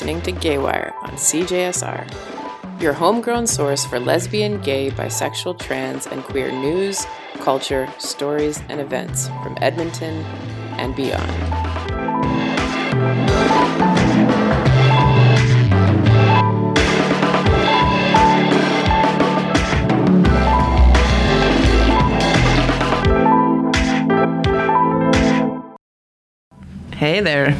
Listening to Gaywire on CJSR, your homegrown source for lesbian, gay, bisexual, trans, and queer news, culture, stories, and events from Edmonton and beyond. Hey there.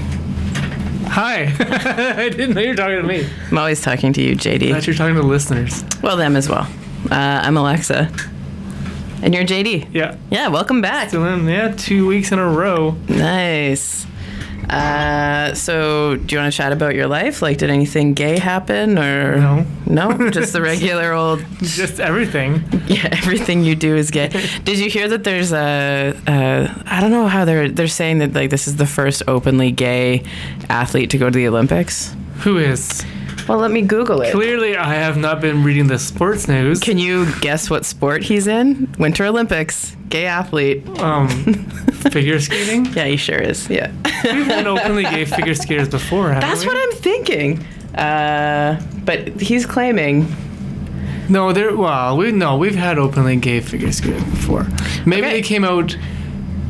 Hi. I didn't know you were talking to me. I'm always talking to you, I JD. thought you were talking to listeners. Well, them as well. Uh, I'm Alexa. And you're JD. Yeah. Yeah, welcome back. Still in, yeah, two weeks in a row. Nice. Uh, so, do you want to chat about your life? Like, did anything gay happen or No. No, just the regular old. Just everything. Yeah, everything you do is gay. Did you hear that there's a? Uh, I don't know how they're they're saying that like this is the first openly gay athlete to go to the Olympics. Who is? Well, let me Google it. Clearly, I have not been reading the sports news. Can you guess what sport he's in? Winter Olympics. Gay athlete. Um, figure skating? Yeah, he sure is. Yeah. We've had openly gay figure skaters before, haven't That's we? what I'm thinking. Uh, but he's claiming. No, there. Well, we no, we've had openly gay figure skaters before. Maybe Okay. they came out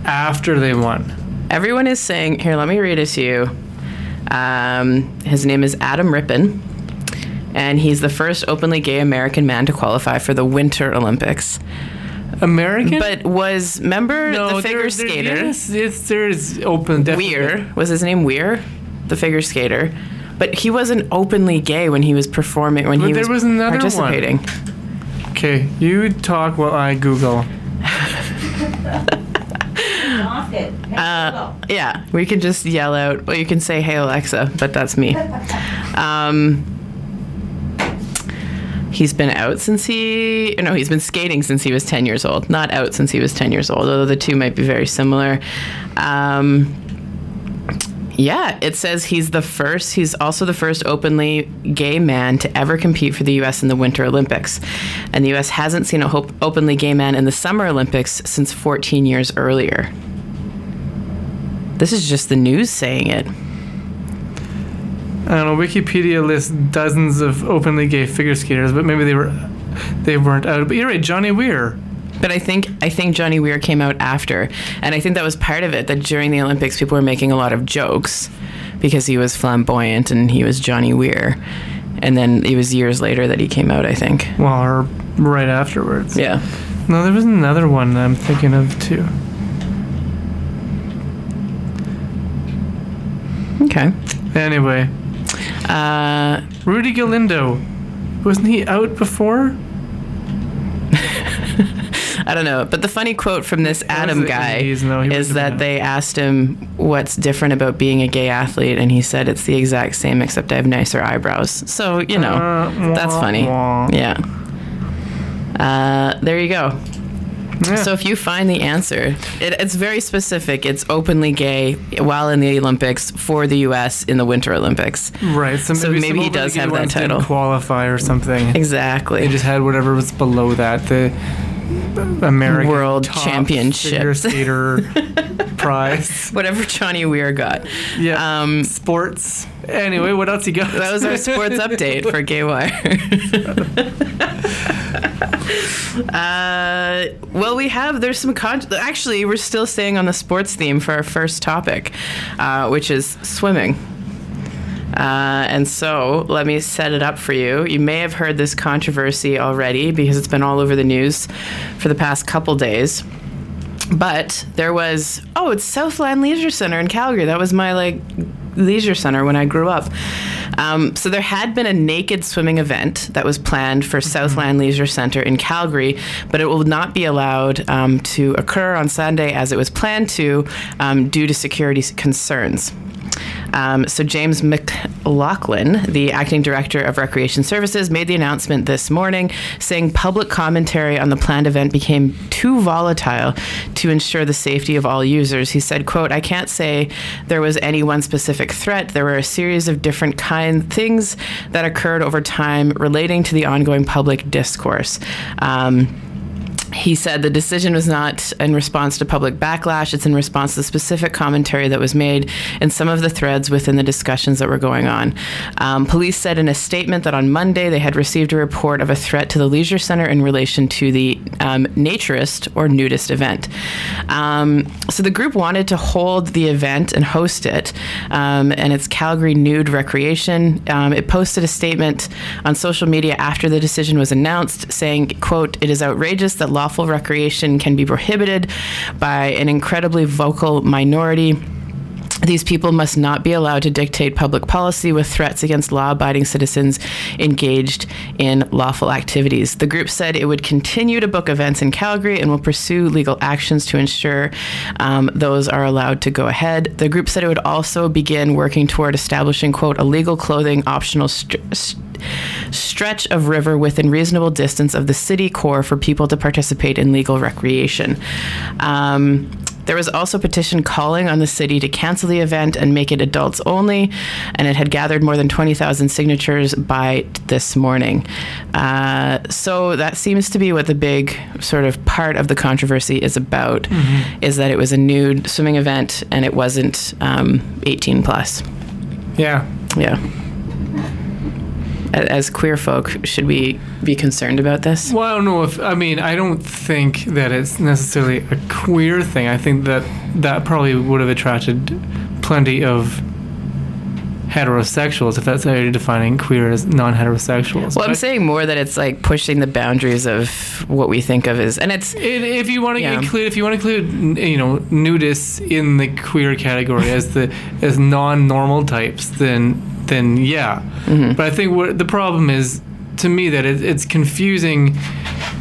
after they won. Everyone is saying. Here, let me read it to you. Um, his name is Adam Rippon, and he's the first openly gay American man to qualify for the Winter Olympics. American? But was member no, the figure there- there- skater Yes, there's open. definitely. Weir was his name Weir, the figure skater. But he wasn't openly gay when he was performing when But he there was, was another one. participating. Okay, you talk while I Google. Uh, yeah, we can just yell out. Well, you can say, "Hey Alexa," but that's me. Um, he's been out since he. No, he's been skating since he was ten years old. Not out since he was ten years old. Although the two might be very similar. Um, yeah, it says he's the first. He's also the first openly gay man to ever compete for the U.S. in the Winter Olympics, and the U.S. hasn't seen a hope, openly gay man in the Summer Olympics since 14 years earlier. This is just the news saying it. I don't know. Wikipedia lists dozens of openly gay figure skaters, but maybe they were they weren't out. But you're right, Johnny Weir. But I think I think Johnny Weir came out after, and I think that was part of it. That during the Olympics, people were making a lot of jokes because he was flamboyant and he was Johnny Weir, and then it was years later that he came out. I think. Well, or right afterwards. Yeah. No, there was another one that I'm thinking of too. Okay. Anyway, Uh, Rudy Galindo, wasn't he out before? I don't know, but the funny quote from this Adam guy no, is that they asked him what's different about being a gay athlete, and he said it's the exact same except I have nicer eyebrows. So you know, Uh, that's funny. Yeah. Uh, there you go. Yeah. So if you find the answer, it, it's very specific. It's openly gay while in the Olympics for the U.S. in the Winter Olympics. right. So maybe, so maybe he does have that title. Qualify or something. Exactly. They just had whatever was below that. The American World Championship. skater prize. Whatever Johnny Weir got. Yeah. Um, Sports. Anyway, what else you got? That was our sports update for Gay Wire. uh, well, we have there's some con- actually we're still staying on the sports theme for our first topic, uh, which is swimming. Uh, and so let me set it up for you. You may have heard this controversy already because it's been all over the news for the past couple days. But there was oh, it's Southland Leisure Center in Calgary. That was my like leisure center when I grew up. Um, so there had been a naked swimming event that was planned for Southland Leisure Center in Calgary, but it will not be allowed um, to occur on Sunday as it was planned to um, due to security concerns. Um, so James McLaughlin, the acting director of Recreation Services, made the announcement this morning, saying public commentary on the planned event became too volatile to ensure the safety of all users. He said, "quote I can't say there was any one specific threat. There were a series of different kind things that occurred over time relating to the ongoing public discourse." Um, he said the decision was not in response to public backlash. It's in response to specific commentary that was made and some of the threads within the discussions that were going on. Um, police said in a statement that on Monday they had received a report of a threat to the leisure center in relation to the um, naturist or nudist event. Um, so the group wanted to hold the event and host it, um, and it's Calgary Nude Recreation. Um, it posted a statement on social media after the decision was announced, saying, "quote It is outrageous that lawful recreation can be prohibited by an incredibly vocal minority." These people must not be allowed to dictate public policy with threats against law abiding citizens engaged in lawful activities. The group said it would continue to book events in Calgary and will pursue legal actions to ensure um, those are allowed to go ahead. The group said it would also begin working toward establishing, quote, a legal clothing optional. St- st- stretch of river within reasonable distance of the city core for people to participate in legal recreation. Um, there was also a petition calling on the city to cancel the event and make it adults only, and it had gathered more than 20,000 signatures by this morning. Uh, so that seems to be what the big sort of part of the controversy is about, is that it was a nude swimming event and it wasn't um, 18 plus. Yeah. Yeah. As queer folk, should we be concerned about this? Well, I don't know if I mean I don't think that it's necessarily a queer thing. I think that that probably would have attracted plenty of heterosexuals if that's how you're defining queer as non-heterosexuals. Well, I'm saying more that it's like pushing the boundaries of what we think of as, and it's it, if you want to Yeah. include if you want to include you know nudists in the queer category as the as non-normal types, then then yeah. Mm-hmm. But I think what the problem is to me that it, it's confusing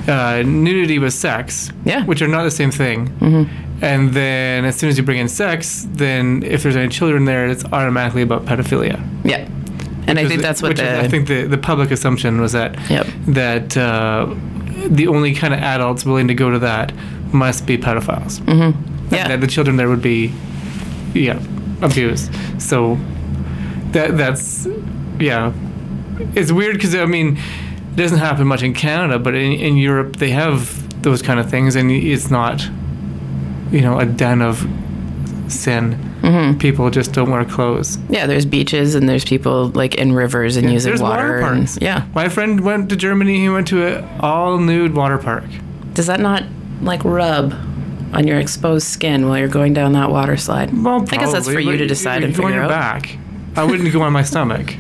uh, nudity with sex, Yeah. which are not the same thing. Mm-hmm. And then as soon as you bring in sex, then if there's any children there, it's automatically about pedophilia. yeah, and I think that's what which the is, I think the, the public assumption was that Yep. that uh, the only kind of adults willing to go to that must be pedophiles. Mm-hmm. Yeah. that the children there would be, yeah, abused. So that that's yeah, it's weird because I mean, it doesn't happen much in Canada, but in, in Europe they have those kind of things, and it's not, you know, a den of sin. Mm-hmm. People just don't wear clothes. yeah. There's beaches and there's people like in rivers and using There's water, and- parks. yeah, My friend went to Germany. He went to an all nude water park. does that not like rub on your exposed skin while you're going down that water slide? Well, I guess that's for you to decide and figure your out. back. I wouldn't go on my stomach.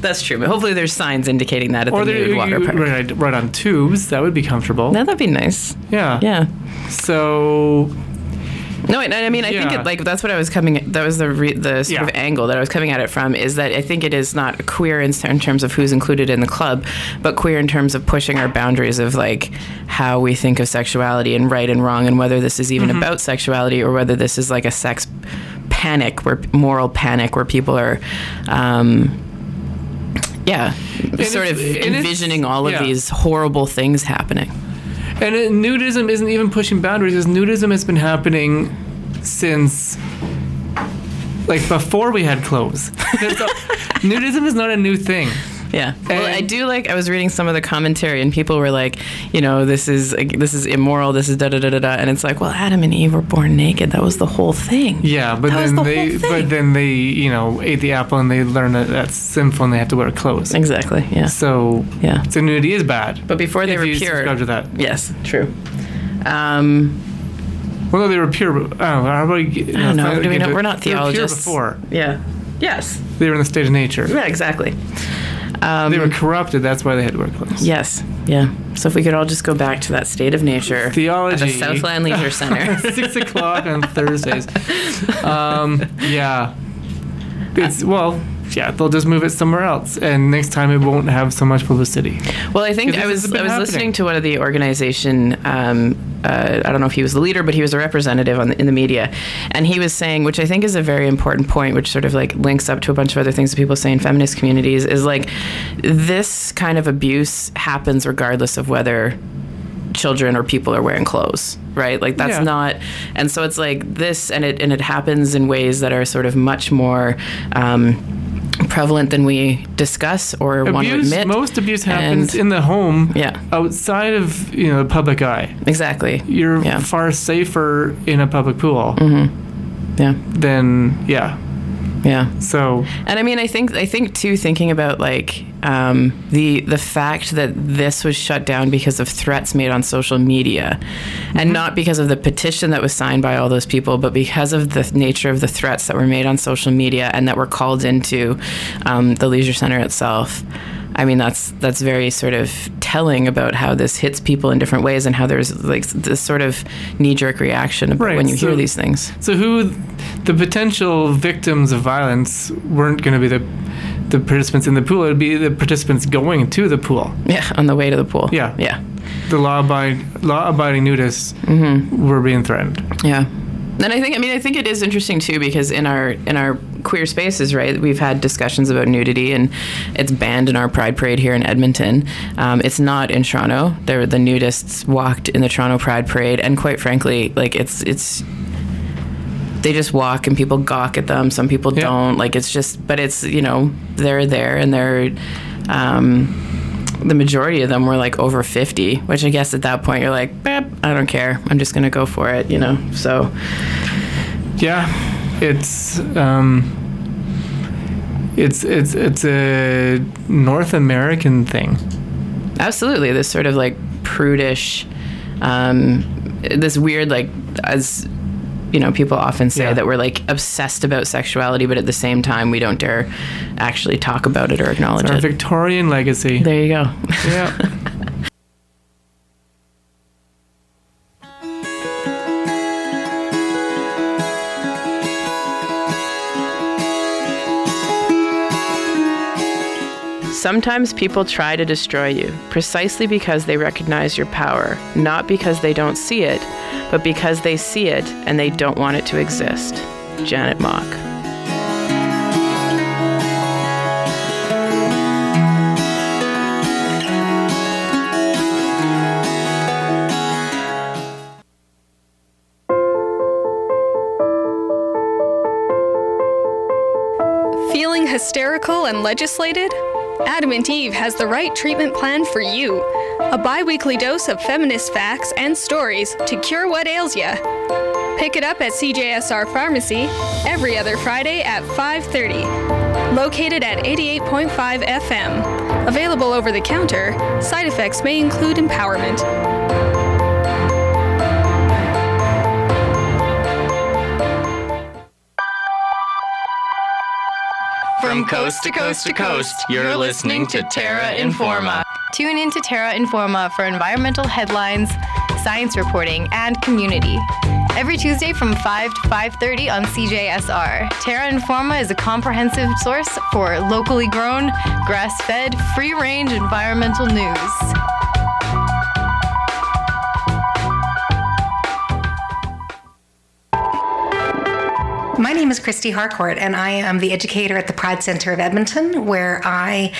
That's true. But hopefully there's signs indicating that at or the there- nude water park. right, right on tubes. That would be comfortable. No, that'd be nice. Yeah. Yeah. So No, and I mean, I think it, like that's what I was coming. That was the re, the sort Yeah. of angle that I was coming at it from. Is that I think it is not queer in, in terms of who's included in the club, but queer in terms of pushing our boundaries of like how we think of sexuality and right and wrong, and whether this is even Mm-hmm. about sexuality or whether this is like a sex panic, where moral panic, where people are. Um, yeah, sort of envisioning all of yeah. these horrible things happening. And it, nudism isn't even pushing boundaries, because nudism has been happening since, like, before we had clothes. Nudism is not a new thing. Yeah. Well, I do like. I was reading some of the commentary, and people were like, you know, this is this is immoral. This is da da da da da. And it's like, well, Adam and Eve were born naked. That was the whole thing. Yeah, but That was then the they, but then they, you know, ate the apple and they learned that that's sinful and they have to wear clothes. Exactly. Yeah. So, Yeah. so nudity is bad. But before they if were you pure. subscribe to that. Yes. True. Um, Well, no, they were pure. But, I don't know. How about you, I don't know. Do we know? We're not They were pure before. Yeah. Yes. They were in the state of nature. Yeah. Exactly. Um, They were corrupted. That's why they had to wear clothes. Yes. Yeah. So if we could all just go back to that state of nature. Theology. At the Southland Leisure Center. Six o'clock on Thursdays. Um, yeah. It's well, yeah. They'll just move it somewhere else, and next time it won't have so much publicity. Well, I think I was I was happening. listening to one of the organization. Um, uh, I don't know if he was the leader, but he was a representative on the, in the media, and he was saying, which I think is a very important point, which sort of like links up to a bunch of other things that people say in feminist communities, is like this kind of abuse happens regardless of whether children or people are wearing clothes right like that's Yeah. not and so it's like this and it and it happens in ways that are sort of much more um, prevalent than we discuss or want to admit. most abuse happens And- in the home, Yeah. outside of you know the public eye. exactly. You're Yeah. far safer in a public pool mm-hmm. Yeah. than yeah. Yeah. So And I mean, I think I think too, thinking about like um, the the fact that this was shut down because of threats made on social media, and not because of the petition that was signed by all those people, but because of the nature of the threats that were made on social media and that were called into um, the leisure center itself. I mean, that's that's very sort of telling about how this hits people in different ways and how there's like this sort of knee jerk reaction about Right, when you hear these things. so who the potential victims of violence weren't going to be the the participants in the pool. It would be the participants going to the pool. Yeah, on the way to the pool. Yeah. Yeah. The law abiding law abiding nudists Mm-hmm. were being threatened. Yeah. And I think I mean I think it is interesting too because in our in our queer spaces, right, we've had discussions about nudity and it's banned in our Pride Parade here in Edmonton. Um, it's not in Toronto. There the nudists walked in the Toronto Pride Parade and quite frankly, like it's it's they just walk and people gawk at them. Some people Yeah. don't. Like it's just but it's, you know, they're there and they're um the majority of them were like over 50, which I guess at that point you're like, I don't care. I'm just going to go for it, you know? So, Yeah, it's um, it's it's it's a North American thing. absolutely. This sort of like prudish, um, this weird, like, as you know, people often say Yeah. that we're like obsessed about sexuality, but at the same time, we don't dare actually talk about it or acknowledge Our it. Victorian legacy. there you go. Yeah. Sometimes people try to destroy you precisely because they recognize your power, not because they don't see it, but because they see it and they don't want it to exist. Janet Mock. Feeling hysterical and legislated? Adamant Eve has the right treatment plan for you. A bi weekly dose of feminist facts and stories to cure what ails ya. Pick it up at CJSR Pharmacy every other Friday at 5:30. Located at 88.5 FM. Available over the counter. Side effects may include empowerment. From coast to coast to coast, you're listening to Terra Informa. Tune in to Terra Informa for environmental headlines, science reporting, and community. Every Tuesday from 5 to 5:30 on CJSR. Terra Informa is a comprehensive source for locally grown, grass-fed, free-range environmental news. My name is Christy Harcourt, and I am the educator at the Pride Center of Edmonton, where I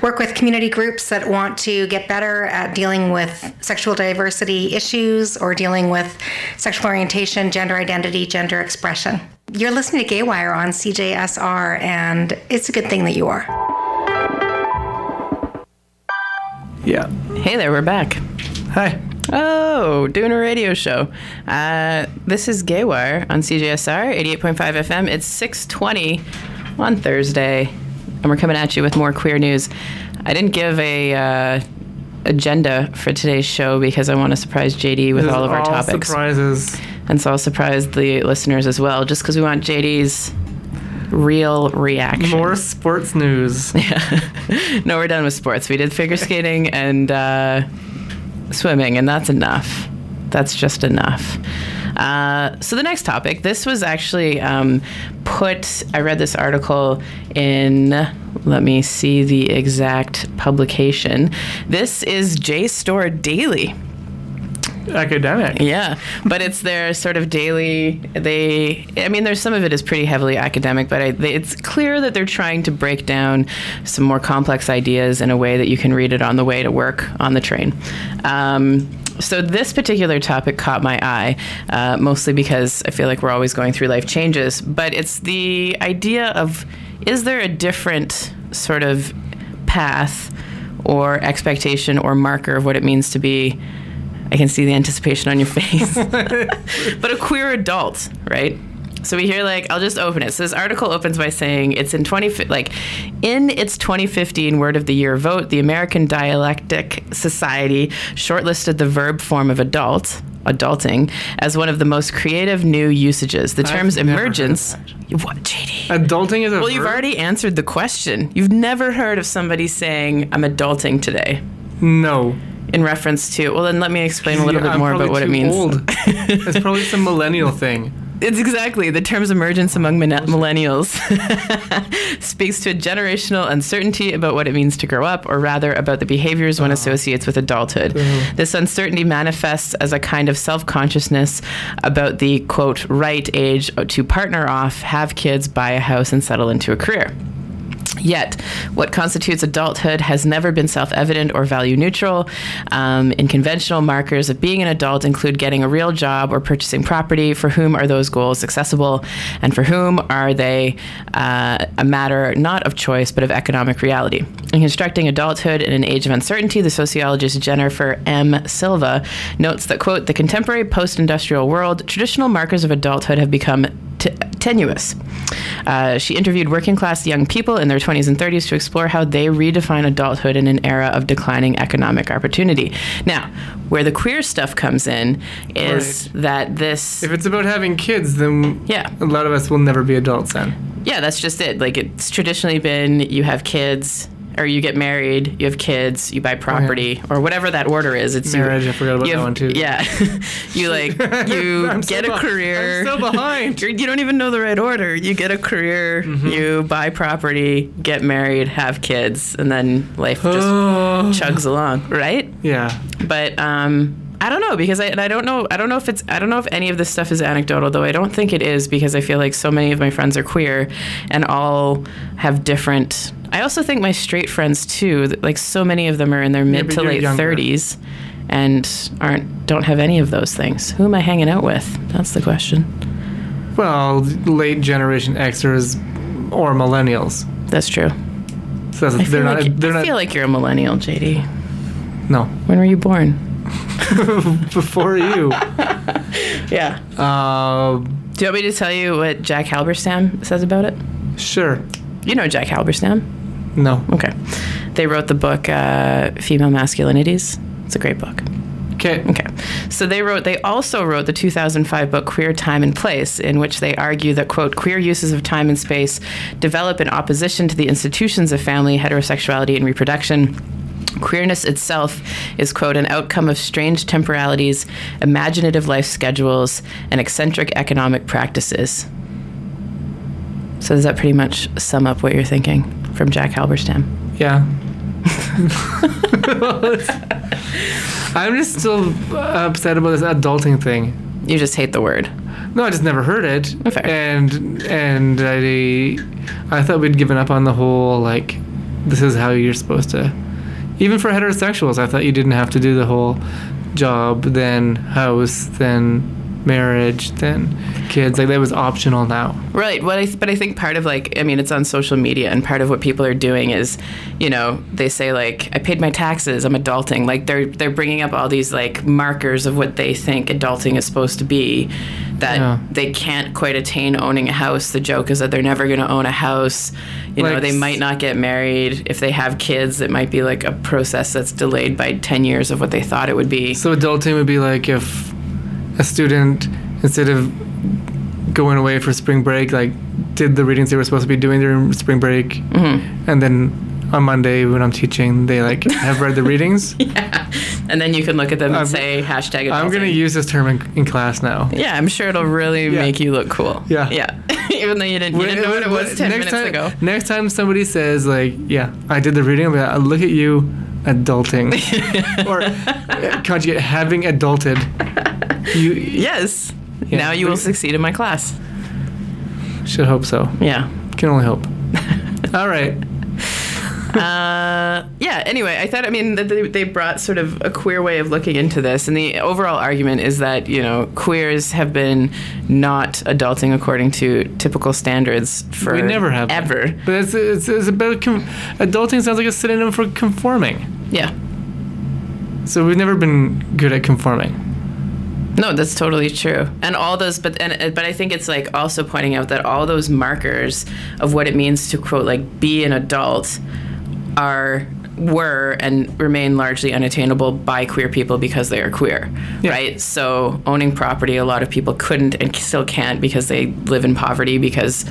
work with community groups that want to get better at dealing with sexual diversity issues or dealing with sexual orientation, gender identity, gender expression. You're listening to Gay Wire on CJSR, and it's a good thing that you are. Yeah. Hey there, we're back. Hi. Oh, doing a radio show. Uh, this is Gaywire on CJSR 88.5 FM. It's 6:20 on Thursday, and we're coming at you with more queer news. I didn't give a uh, agenda for today's show because I want to surprise JD with all of our topics, surprises. and so I'll surprise the listeners as well, just because we want JD's real reaction. More sports news. Yeah. no, we're done with sports. We did figure skating and uh, swimming, and that's enough. That's just enough. Uh, so the next topic, this was actually um, put. I read this article in. Let me see the exact publication. This is JSTOR Daily. Academic. Yeah, but it's their sort of daily. They, I mean, there's some of it is pretty heavily academic, but I, they, it's clear that they're trying to break down some more complex ideas in a way that you can read it on the way to work on the train. Um, so this particular topic caught my eye, uh, mostly because I feel like we're always going through life changes. But it's the idea of is there a different sort of path or expectation or marker of what it means to be? I can see the anticipation on your face. but a queer adult, right? So we hear like I'll just open it. So this article opens by saying it's in 20 like in its 2015 Word of the Year vote, the American Dialectic Society shortlisted the verb form of adult, adulting, as one of the most creative new usages. The terms never heard of emergence. What, JD? Adulting is a Well, you've already answered the question. You've never heard of somebody saying I'm adulting today No. In reference to. Well, then let me explain a little Yeah, bit more about what it means. Old. it's probably some millennial thing. It's exactly the term's emergence among min- millennials speaks to a generational uncertainty about what it means to grow up, or rather about the behaviors one uh-huh. associates with adulthood. Uh-huh. This uncertainty manifests as a kind of self consciousness about the quote right age to partner off, have kids, buy a house, and settle into a career. Yet, what constitutes adulthood has never been self evident or value neutral. Um, in conventional markers of being an adult include getting a real job or purchasing property. For whom are those goals accessible? And for whom are they uh, a matter not of choice but of economic reality? In constructing adulthood in an age of uncertainty, the sociologist Jennifer M. Silva notes that, quote, the contemporary post industrial world, traditional markers of adulthood have become t- tenuous. Uh, she interviewed working class young people in their 20s and 30s to explore how they redefine adulthood in an era of declining economic opportunity. Now, where the queer stuff comes in is that this. If it's about having kids, then Yeah. a lot of us will never be adults then. Yeah, that's just it. Like it's traditionally been you have kids or you get married, you have kids, you buy property or whatever that order is. It's you- Marriage, I forgot about you that one too. Yeah. you like you I'm so get a career. I'm so behind. You're, you don't even know the right order. You get a career, Mm-hmm. you buy property, get married, have kids, and then life just Oh. chugs along, right? Yeah. But um, I don't know because I and I don't know I don't know if it's I don't know if any of this stuff is anecdotal though I don't think it is because I feel like so many of my friends are queer and all have different. I also think my straight friends too. Like so many of them are in their mid but to late younger. thirties and aren't don't have any of those things. Who am I hanging out with? That's the question. Well, late generation Xers or millennials. That's true. So that's, I they're feel, not. like, they're I not. feel like you're a millennial, JD. no. When were you born? Before you. Yeah. Uh, Do you want me to tell you what Jack Halberstam says about it? sure. You know Jack Halberstam. No. Okay. They wrote the book uh, Female Masculinities. It's a great book. Okay. Okay. So they wrote they also wrote the 2005 book Queer Time and Place in which they argue that quote queer uses of time and space develop in opposition to the institutions of family, heterosexuality and reproduction. Queerness itself is, quote, an outcome of strange temporalities, imaginative life schedules, and eccentric economic practices. So, does that pretty much sum up what you're thinking from Jack Halberstam? Yeah. I'm just still upset about this adulting thing. You just hate the word. No, I just never heard it. Oh, fair. And and I I thought we'd given up on the whole like this is how you're supposed to. Even for heterosexuals, I thought you didn't have to do the whole job, then house, then marriage, then kids. Like that was optional now. Right. What I but I think part of like I mean it's on social media and part of what people are doing is, you know, they say like I paid my taxes, I'm adulting. Like they're they're bringing up all these like markers of what they think adulting is supposed to be that Yeah. they can't quite attain owning a house. The joke is that they're never going to own a house. You know, they might not get married. If they have kids, it might be like a process that's delayed by 10 years of what they thought it would be. So adulting would be like if a student instead of going away for spring break, like did the readings they were supposed to be doing during spring break, Mm-hmm. and then on Monday when I'm teaching, they like have read the readings. yeah, And then you can look at them and I'm- say hashtag adulting. I'm gonna use this term in, in class now. Yeah, I'm sure it'll really Yeah. make you look cool. Yeah. Yeah. Even though you didn't, you didn't know what it was 10 next minutes time, ago. Next time somebody says like, "Yeah, I did the reading," I'll be like, look at you, adulting, or uh, conjugate having adulted. You Yes. Yeah. Now you will succeed in my class. should hope so. Yeah. Can only hope. All right. Uh, yeah. Anyway, I thought. I mean, that they, they brought sort of a queer way of looking into this, and the overall argument is that you know queers have been not adulting according to typical standards for we never have ever. But it's, it's, it's about com- adulting sounds like a synonym for conforming. Yeah. So we've never been good at conforming. No, that's totally true. And all those, but and but I think it's like also pointing out that all those markers of what it means to quote like be an adult are were and remain largely unattainable by queer people because they are queer, Yeah. right? So owning property, a lot of people couldn't and still can't because they live in poverty because,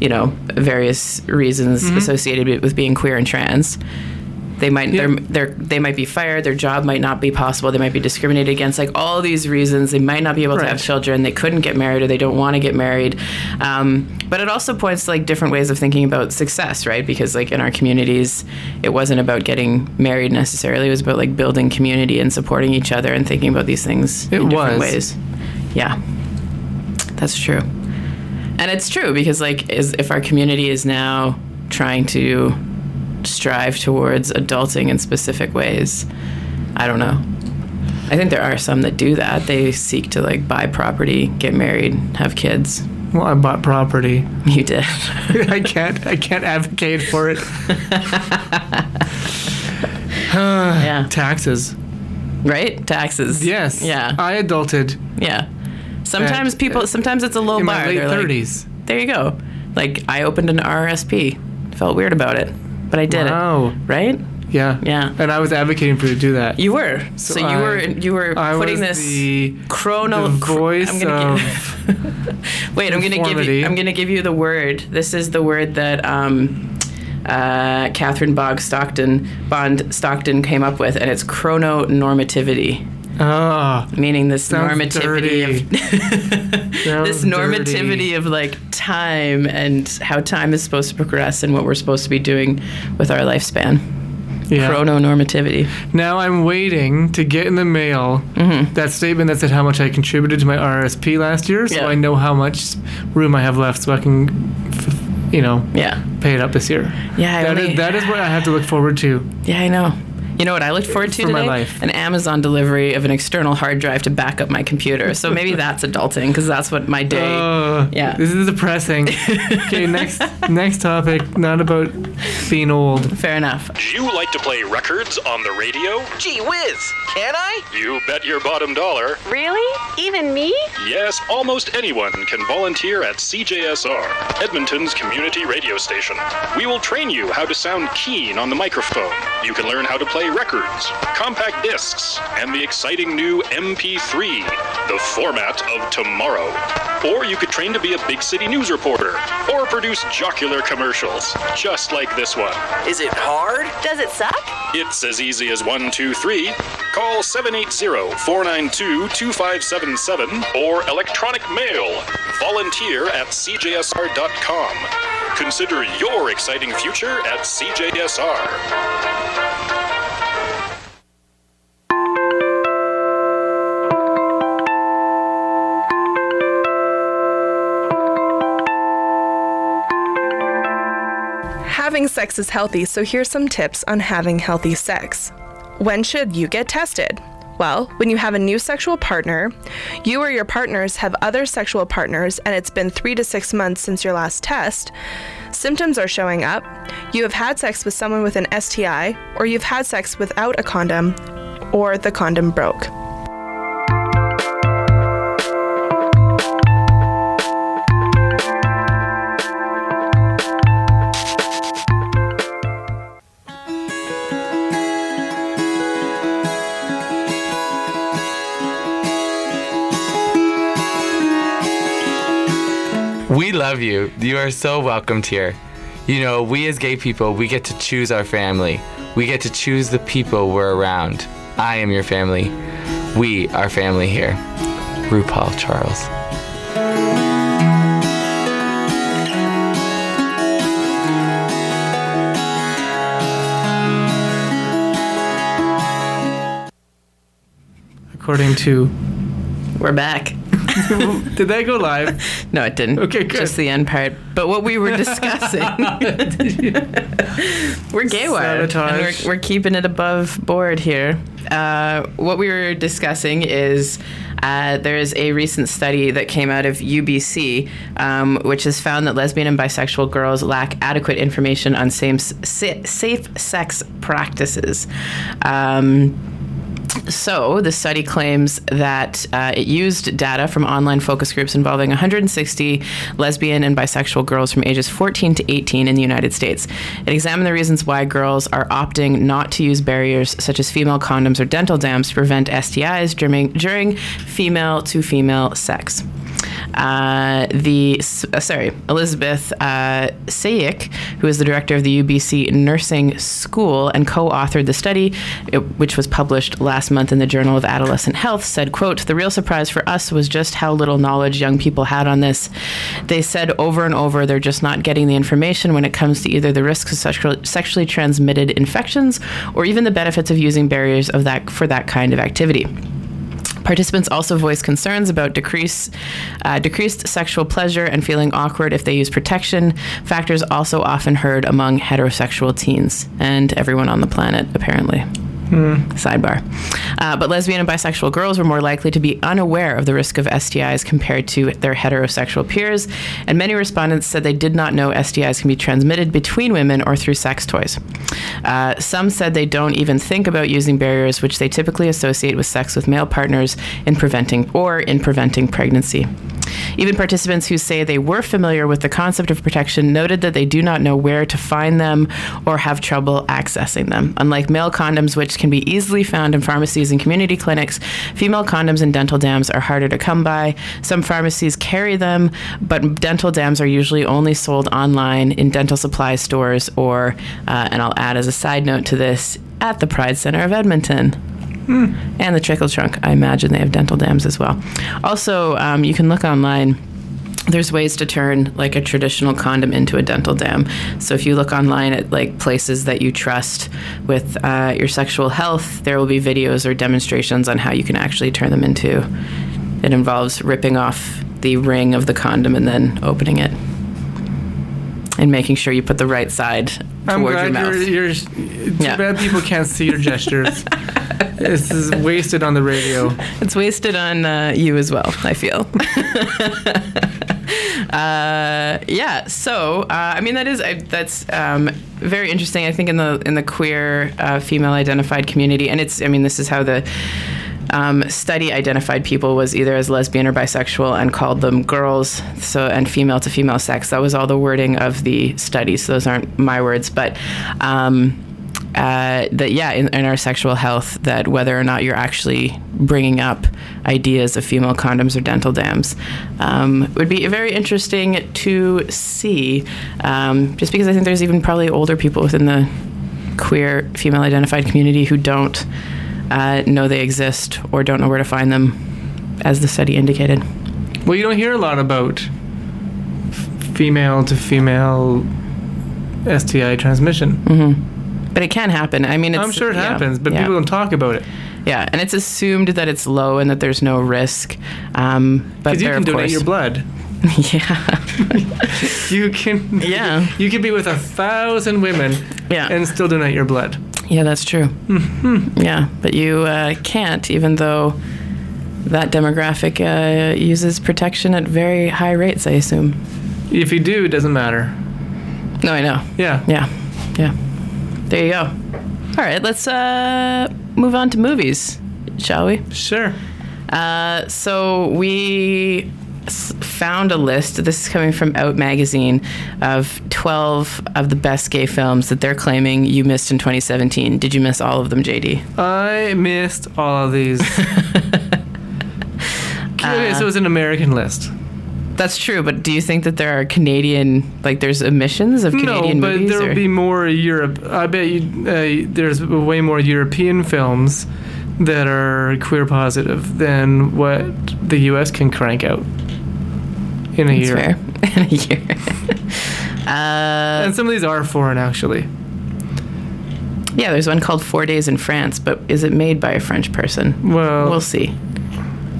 you know, various reasons mm-hmm. associated with being queer and trans. They might Yeah. they're, they're they might be fired. Their job might not be possible. They might be discriminated against. Like all these reasons, they might not be able to have children. They couldn't get married, or they don't want to get married. Um, but it also points to like different ways of thinking about success, right? Because like in our communities, it wasn't about getting married necessarily. It was about like building community and supporting each other and thinking about these things It in different was. ways. Yeah, that's true. And it's true because like is if our community is now trying to strive towards adulting in specific ways, I don't know. I think there are some that do that. They seek to like buy property, get married, have kids. Well, I bought property. You did. I can't. I can't advocate for it. yeah. Taxes. Right? Taxes. Yes. Yeah. I adulted yeah. Sometimes At- people uh, sometimes it's a low in bar. my late They're like, thirties. there you go. Like I opened an RSP. Felt weird about it. But I did Wow. it. Right? Yeah. Yeah. And I was advocating for you to do that. You were. So, you I- were you were I putting this the, chrono the voice I'm gonna of give, Wait, I'm gonna give you I'm gonna give you the word. This is the word that um, uh, Kathryn Bogg Stockton Bond Stockton came up with, and it's chrononormativity, ah. meaning this normativity of this normativity dirty. of like time and how time is supposed to progress and what we're supposed to be doing with our lifespan. Yeah. Chrononormativity. Now I'm waiting to get in the mail Mm-hmm. that statement that said how much I contributed to my RSP last year, so Yeah. I know how much room I have left, so I can, f- you know, Yeah. pay it up this year. Yeah. I That only- is, that is what I have to look forward to. Yeah, I know. You know what I looked forward to For my today? life. An Amazon delivery of an external hard drive to back up my computer. So maybe that's adulting because that's what my day. Uh, Yeah. This is depressing. okay, next next topic. Not about being old. Fair enough. Do you like to play records on the radio? Gee whiz, can I? You bet your bottom dollar. Really? Even me? Yes, almost anyone can volunteer at CJSR, Edmonton's community radio station. We will train you how to sound keen on the microphone. You can learn how to play records, compact discs, and the exciting new MP3, the format of tomorrow. Or you could train to be a big city news reporter, or produce jocular commercials, just like this one. Is it hard? Does it suck? It's as easy as 123. Call 780-492-2577 or electronic mail. Volunteer at cjsr.com. Consider your exciting future at CJSR. Having sex is healthy, so here's some tips on having healthy sex. When should you get tested? Well, when you have a new sexual partner, you or your partners have other sexual partners, and it's been three to six months since your last test, symptoms are showing up, you have had sex with someone with an STI, or you've had sex without a condom, or the condom broke. Love you. You are so welcomed here. You know, we as gay people, we get to choose our family. We get to choose the people we're around. I am your family. We are family here. RuPaul Charles. According to We're back. Did that go live? No, it didn't. Okay, good. Just the end part. But what we were discussing, we're gay wire, and we're, we're keeping it above board here. Uh, what we were discussing is uh, there is a recent study that came out of UBC, um, which has found that lesbian and bisexual girls lack adequate information on same sa- safe sex practices. Um, so, the study claims that uh, it used data from online focus groups involving 160 lesbian and bisexual girls from ages 14 to 18 in the United States. It examined the reasons why girls are opting not to use barriers such as female condoms or dental dams to prevent STIs during, during female to female sex. Uh, the uh, sorry Elizabeth uh, Saewyc, who is the director of the UBC Nursing School and co-authored the study, it- which was published last month in the Journal of Adolescent Health, said, "quote The real surprise for us was just how little knowledge young people had on this. They said over and over they're just not getting the information when it comes to either the risks of sexual, sexually transmitted infections or even the benefits of using barriers of that for that kind of activity." Participants also voiced concerns about decrease, uh, decreased sexual pleasure and feeling awkward if they use protection, factors also often heard among heterosexual teens and everyone on the planet, apparently. Sidebar. Uh, but lesbian and bisexual girls were more likely to be unaware of the risk of STIs compared to their heterosexual peers, and many respondents said they did not know STIs can be transmitted between women or through sex toys. Uh, some said they don't even think about using barriers, which they typically associate with sex with male partners in preventing or in preventing pregnancy. Even participants who say they were familiar with the concept of protection noted that they do not know where to find them or have trouble accessing them. Unlike male condoms, which can be easily found in pharmacies and community clinics, female condoms and dental dams are harder to come by. Some pharmacies carry them, but dental dams are usually only sold online in dental supply stores or, uh, and I'll add as a side note to this, at the Pride Center of Edmonton and the Tickle Trunk. I imagine they have dental dams as well. Also, um, you can look online. There's ways to turn like a traditional condom into a dental dam. So if you look online at like places that you trust with uh, your sexual health, there will be videos or demonstrations on how you can actually turn them into. It involves ripping off the ring of the condom and then opening it, and making sure you put the right side I'm towards your glad mouth. you're, you're. Too Yeah. bad people can't see your gestures. this is wasted on the radio. It's wasted on uh, you as well, I feel. uh, yeah. So, uh, I mean, that is I, that's um, very interesting. I think in the in the queer uh, female identified community, and it's. I mean, this is how the. Um, study identified people was either as lesbian or bisexual and called them girls so and female to female sex. That was all the wording of the study so those aren't my words but um, uh, that yeah in, in our sexual health that whether or not you're actually bringing up ideas of female condoms or dental dams um, would be very interesting to see um, just because I think there's even probably older people within the queer female identified community who don't uh, know they exist or don't know where to find them as the study indicated Well, you don't hear a lot about f- female to female STI transmission. but it can happen I mean it's, I'm sure it yeah, happens, but yeah. people don't talk about it. yeah and it's assumed that it's low and that there's no risk um, but you there can of donate course your blood. yeah You can. Yeah. You can be with a thousand women. Yeah. And still donate your blood. Yeah, that's true. Mm-hmm. Yeah, but you uh, can't, even though that demographic uh, uses protection at very high rates, I assume. If you do, it doesn't matter. No, I know. Yeah. Yeah, yeah. There you go. All right, let's uh, move on to movies, shall we? Sure. Uh, so we found a list. This is coming from Out Magazine of 12 of the best gay films that they're claiming you missed in 2017. Did you miss all of them, JD? I missed all of these. okay, Uh, so it's an American list. That's true, but do you think that there are Canadian, like there's emissions of Canadian movies? no, but movies? there will be more Europe. I bet you uh, there's way more European films that are queer positive than what the U.S. can crank out in a That's year. fair. In a year. uh, And some of these are foreign, actually. yeah, there's one called Four Days in France, but is it made by a French person? Well, We'll see.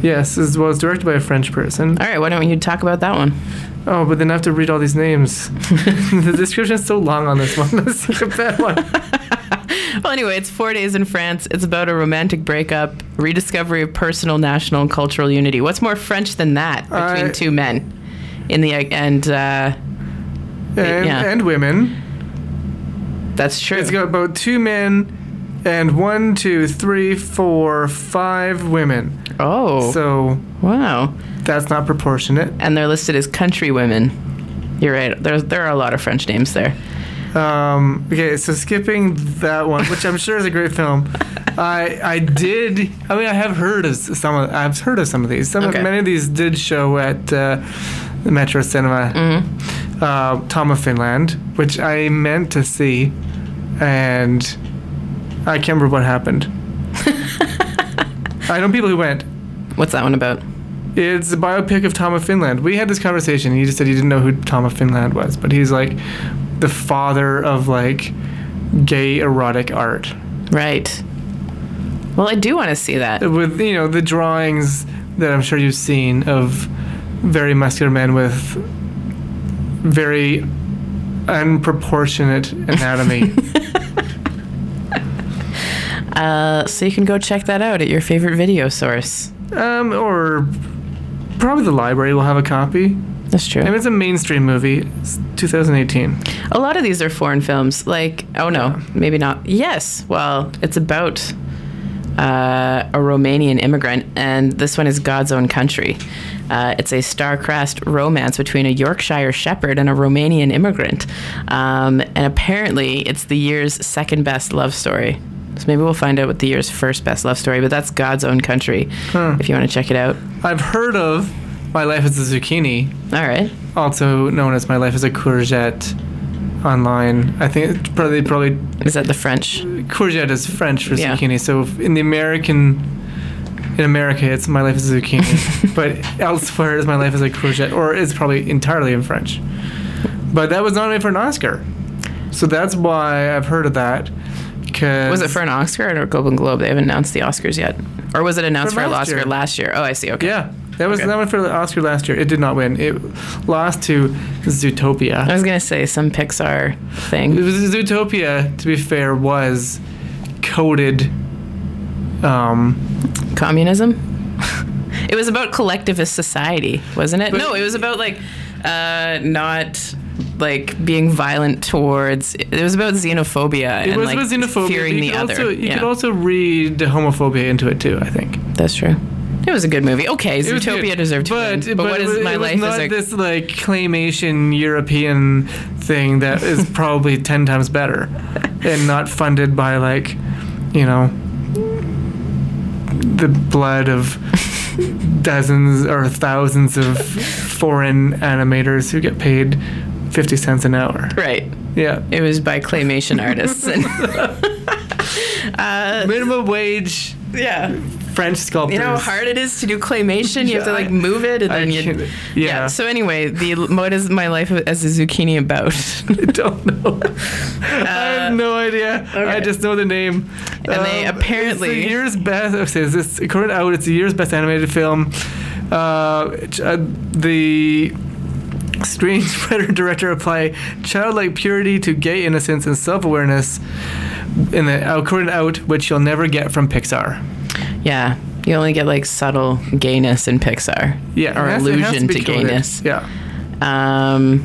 Yes, as well as directed by a French person. All right, why don't you talk about that one? Oh, but then I have to read all these names. the description is so long on this one. Let's skip that one. Well, anyway, it's four days in France. It's about a romantic breakup, rediscovery of personal, national, and cultural unity. What's more French than that between two men? In the and uh, And, Yeah. and women. that's true. It's got about two men and one, two, three, four, five women. oh, So wow! that's not proportionate. And they're listed as country women. You're right. There's there are a lot of French names there. Um, okay, so skipping that one, which I'm sure is a great film. I I did. I mean, I have heard of some. Of, I've heard of some of these. Some Okay. of, many of these did show at uh, the Metro Cinema, Mm-hmm. uh, Tom of Finland, which I meant to see, and I can't remember what happened. I know people who went. What's that one about? It's a biopic of Tom of Finland. We had this conversation. He just said he didn't know who Tom of Finland was, but he's like the father of like gay erotic art. Right. Well, I do want to see that. With you know the drawings that I'm sure you've seen of very muscular men with very unproportionate anatomy. Uh, so you can go check that out at your favorite video source. um, or probably the library will have a copy. That's true. And it's a mainstream movie. It's 2018. A lot of these are foreign films. Like, oh no, maybe not. Yes. Well, it's about uh, a Romanian immigrant, and this one is God's Own Country. Uh, it's a star-crossed romance between a Yorkshire shepherd and a Romanian immigrant, um, and apparently it's the year's second best love story. So maybe we'll find out what the year's first best love story. But that's God's Own Country. If you want to check it out. I've heard of My Life as a Zucchini, All right. also known as My Life as a Courgette online. I think it's probably probably Is that the French? Courgette is French for Yeah. zucchini. So in the American in America it's My Life is a Zucchini, but elsewhere it's My Life is a Courgette or it's probably entirely in French. But that was nominated for an Oscar. So that's why I've heard of that. Cause Was it for an Oscar or a Golden Globe? They haven't announced the Oscars yet. Or was it announced For for, a Oscar year. last year? Oh, I see. Okay. Yeah. That was Okay. that one for the Oscar last year. It did not win. It lost to Zootopia. I was gonna say some Pixar thing. Zootopia, to be fair, was coded. Um, Communism. it was about collectivist society, wasn't it? But- no, it was about like uh, not like being violent towards. It was about xenophobia it and was like with xenophobia. fearing the you could other. Also, you yeah, could also read homophobia into it too. I think that's true. It was a good movie. Okay, It Zootopia good. deserved to but, win. But, what it is my life not as a this like claymation European thing that is probably ten times better, and not funded by like, you know, the blood of dozens or thousands of foreign animators who get paid fifty cents an hour. right? Yeah, It was by claymation artists. And, uh, minimum wage yeah. French sculptors. You know how hard it is to do claymation? You have to like move it and then you. Yeah. yeah. So anyway, the what is my life as a zucchini about? I don't know. I have no idea. I just know the name. Um, And they apparently- it's the year's best. Okay, is this according to out? It's the year's best animated film. Uh, uh, the screen spreader director apply childlike purity to gay innocence and self-awareness in the to out, which you'll never get from Pixar. yeah. You only get like subtle gayness in Pixar. Yeah, Or it has- it has allusion be to gayness. Yeah. Um,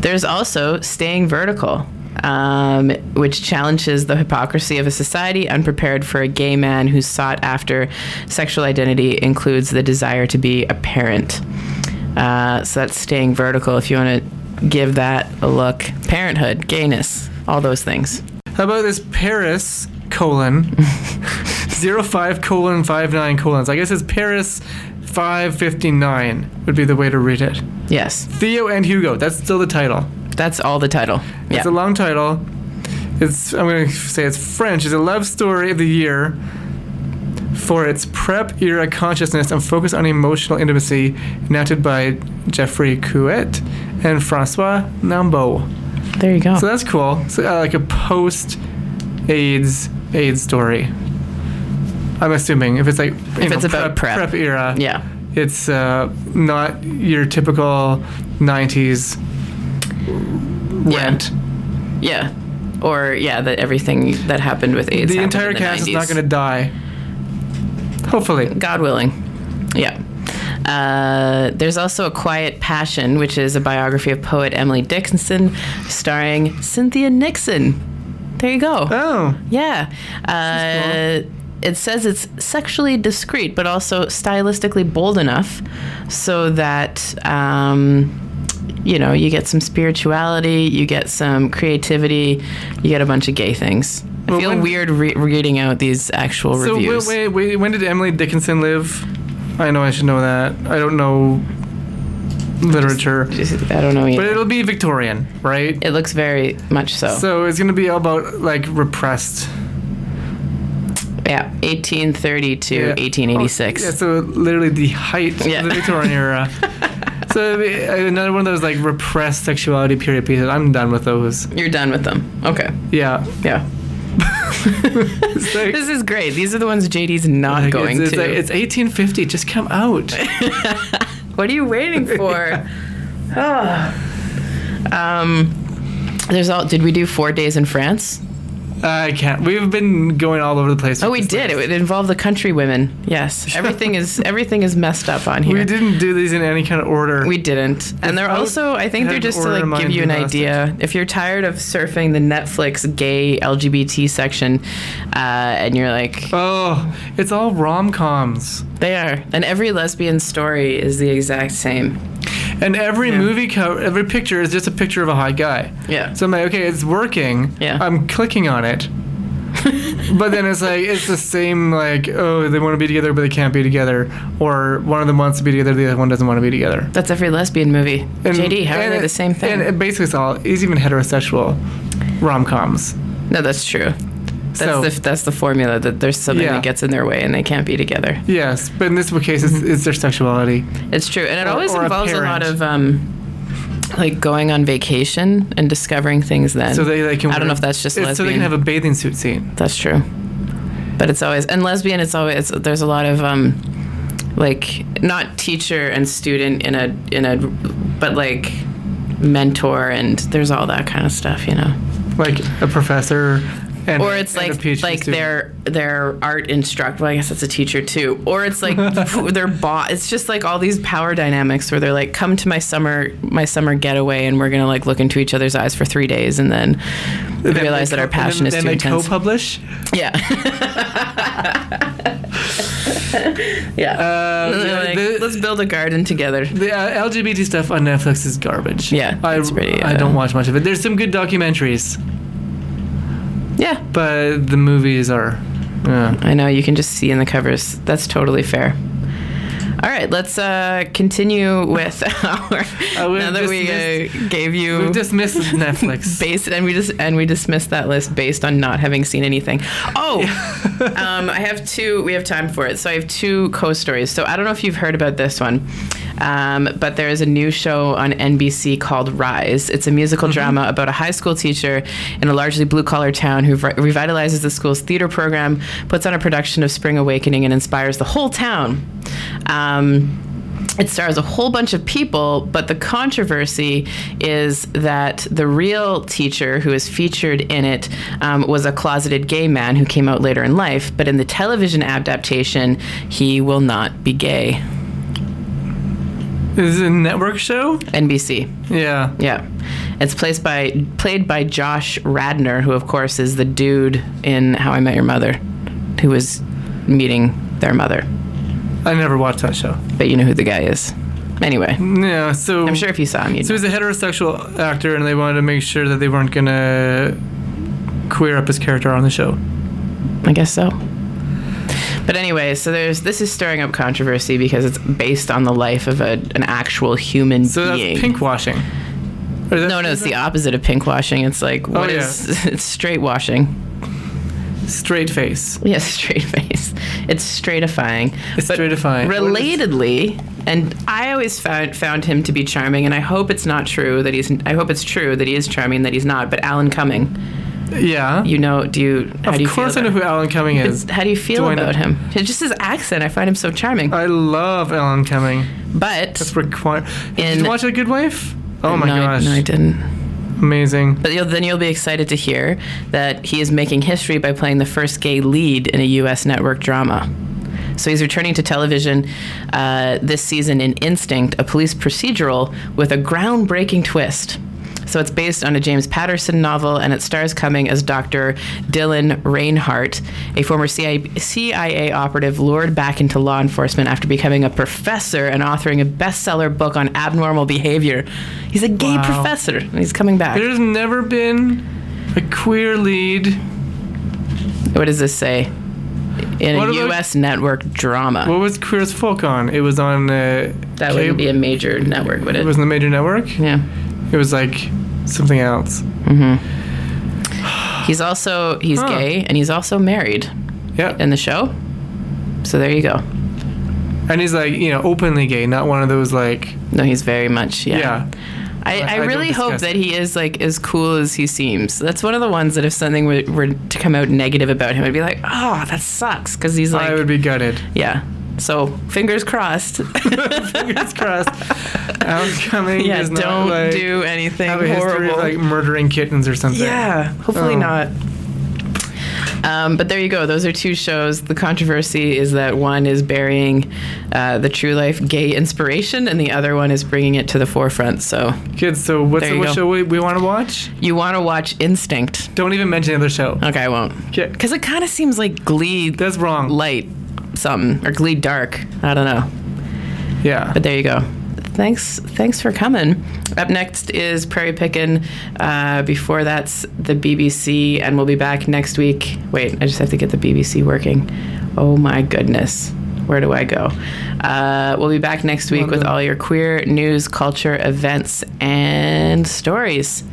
there's also Staying Vertical, um, which challenges the hypocrisy of a society unprepared for a gay man whose sought after sexual identity includes the desire to be a parent. Uh, so that's Staying Vertical if you want to give that a look. Parenthood, gayness, all those things. How about this Paris colon zero five colon five nine colons? I guess it's Paris five fifty nine would be the way to read it. Yes, Theo and Hugo. That's still the title. that's all the title. It's a long title. It's I'm going to say it's French. It's a love story of the year for its PrEP era consciousness and focus on emotional intimacy, enacted by Geoffrey Couët and Francois Nambot. There you go. So that's cool. So uh, like a post AIDS AIDS story. I'm assuming if it's like If know, it's about PrEP. PrEP era, Yeah. it's uh, not your typical '90s rent. Yeah. Or yeah, that everything that happened with AIDS. The entire the cast is not going to die. Hopefully. God willing. Yeah. Uh, there's also A Quiet Passion, which is a biography of poet Emily Dickinson, starring Cynthia Nixon. There you go. Oh, Yeah. Uh, it says it's sexually discreet, but also stylistically bold enough so that, um, you know, you get some spirituality, you get some creativity, you get a bunch of gay things. I feel when- weird re- reading out these actual so reviews. wait, wait. When did Emily Dickinson live? I know I should know that. I don't know literature, I don't know either. but it'll be Victorian, right? It looks very much so. So it's going to be all about like repressed. yeah, 1830 to Yeah. 1886. Oh, yeah, so literally the height Yeah. of the Victorian era. so uh, another one of those like repressed sexuality period pieces. I'm done with those. You're done with them. Okay. Yeah. Yeah. Like, This is great. These are the ones JD's not like, going it's, it's to. like, it's 1850. Just come out. what are you waiting for? um, there's all. Did we do four days in France? I can't. We've been going all over the place. Oh, we did. list. It, it involved the country women. Yes, everything is everything is messed up on here. We didn't do these in any kind of order. We didn't. And they're I also, I think they're just to like give you an we lost idea. If you're tired of surfing the Netflix gay LGBT section, uh, and you're like, oh, it's all rom coms. they are, and every lesbian story is the exact same. And every Yeah. movie cover, every picture is just a picture of a hot guy. Yeah. So I'm like, okay, it's working. Yeah. I'm clicking on it. but then it's like it's the same like oh they want to be together but they can't be together or one of them wants to be together the other one doesn't want to be together. That's every lesbian movie. And- JD, how are they it- the same thing? And it basically it's all it's even heterosexual rom coms. no, that's true. That's So- the that's the formula that there's something Yeah. that gets in their way and they can't be together. Yes, but in this case it's, it's their sexuality. It's true, and it Or- always or involves a, lot of um, like going on vacation and discovering things. Then So they, they can I don't know if that's just lesbian. so they can have a bathing suit scene. That's true. But it's always and lesbian. It's always there's a lot of um, like not teacher and student in a in a, but like mentor and there's all that kind of stuff, you know. Like a professor and Or it's like like student. their their art instructor. Well, I guess that's a teacher too. Or it's like their boss. It's just like all these power dynamics where they're like, "Come to my summer my summer getaway, and we're gonna like look into each other's eyes for three days, and then Then realize that our passion and is then too intense." co-publish. Yeah. yeah. Uh, And they're yeah, like, the- Let's build a garden together. The uh, LGBT stuff on Netflix is garbage. Yeah, I, it's pretty, I uh, don't watch much of it. There's some good documentaries, Yeah. but the movies are. Uh, I know you can just see in the covers. That's totally fair. All right, let's uh, continue with our. Uh, now that we uh, gave you we've dismissed Netflix. based and we just and we dismissed that list based on not having seen anything. Oh, um, I have two. We have time for it, so I have two co-stories. So I don't know if you've heard about this one, um, but there is a new show on NBC called Rise. It's a musical drama about a high school teacher in a largely blue-collar town who re- revitalizes the school's theater program, puts on a production of Spring Awakening, and inspires the whole town. Um, it stars a whole bunch of people, but the controversy is that the real teacher who is featured in it um, was a closeted gay man who came out later in life. But in the television adaptation, he will not be gay. Is it a network show? NBC. Yeah. Yeah. It's played by played by Josh Radnor, who of course is the dude in How I Met Your Mother, who was meeting their mother. I never watched that show. But you know who the guy is. Anyway, Yeah, so I'm sure if you saw him, you'd so he's a heterosexual actor, and they wanted to make sure that they weren't gonna queer up his character on the show. I guess so. But anyway, so there's this is stirring up controversy because it's based on the life of a, an actual human being. So being. that's pink washing. Or is that- no, no, it's the opposite of pink washing. It's like what Oh, yeah. is it's straight washing. Straight face. Yes, straight face. It's straightifying. It's But straightifying. Relatedly, and I always found found him to be charming, and I hope it's not true that he's. I hope it's true that he is charming, that he's not. But Alan Cumming, Yeah. You know? Do you? How of do you course, I know who Alan Cumming is. How do you feel Do about him? Just his accent. I find him so charming. I love Alan Cumming. But That's required. Did you watch A Good Wife? Oh uh, my no, I- gosh, no, I didn't. Amazing. But you'll, then you'll be excited to hear that he is making history by playing the first gay lead in a U.S. network drama. So he's returning to television uh, this season in Instinct, a police procedural with a groundbreaking twist. So it's based on a James Patterson novel, and it stars Cumming as Dr. Dylan Reinhart, a former CIA, CIA operative lured back into law enforcement after becoming a professor and authoring a bestseller book on abnormal behavior. He's a gay Wow. professor, and he's coming back. There's never been a queer lead. What does this say? In What a U.S. network drama. What was Queer as Folk on? It was on. Uh, that wouldn't be a major network, would it? It was on the major network. yeah. It was like something else. Mm-hmm. He's also he's Huh. gay and he's also married Yeah. in the show. So there you go. And he's like, you know, openly gay, not one of those like, No, he's very much yeah. yeah. I, I- I, I really hope that he is like as cool as he seems. That's one of the ones that if something were, were to come out negative about him, I'd be like, oh, that sucks because he's like, I would be gutted. yeah. So fingers crossed. Fingers crossed. Cumming yeah, does not don't like, do anything have a history horrible. of like murdering kittens or something. Yeah, hopefully Oh. not. Um, but there you go. Those are two shows. The controversy is that one is burying uh, the true life gay inspiration, and the other one is bringing it to the forefront. So Kids, so what's the what go. show we, we want to watch? you want to watch Instinct? Don't even mention the other show. Okay, I won't. Because it kind of seems like Glee That's wrong. light, something or Glee dark. I don't know. Yeah. But there you go. Thanks, thanks for coming. Up next is Prairie Pickin'. Uh, before that's the BBC, and we'll be back next week. Wait, I just have to get the BBC working. Oh my goodness, where do I go? Uh, we'll be back next week with all your queer news, culture, events, and stories.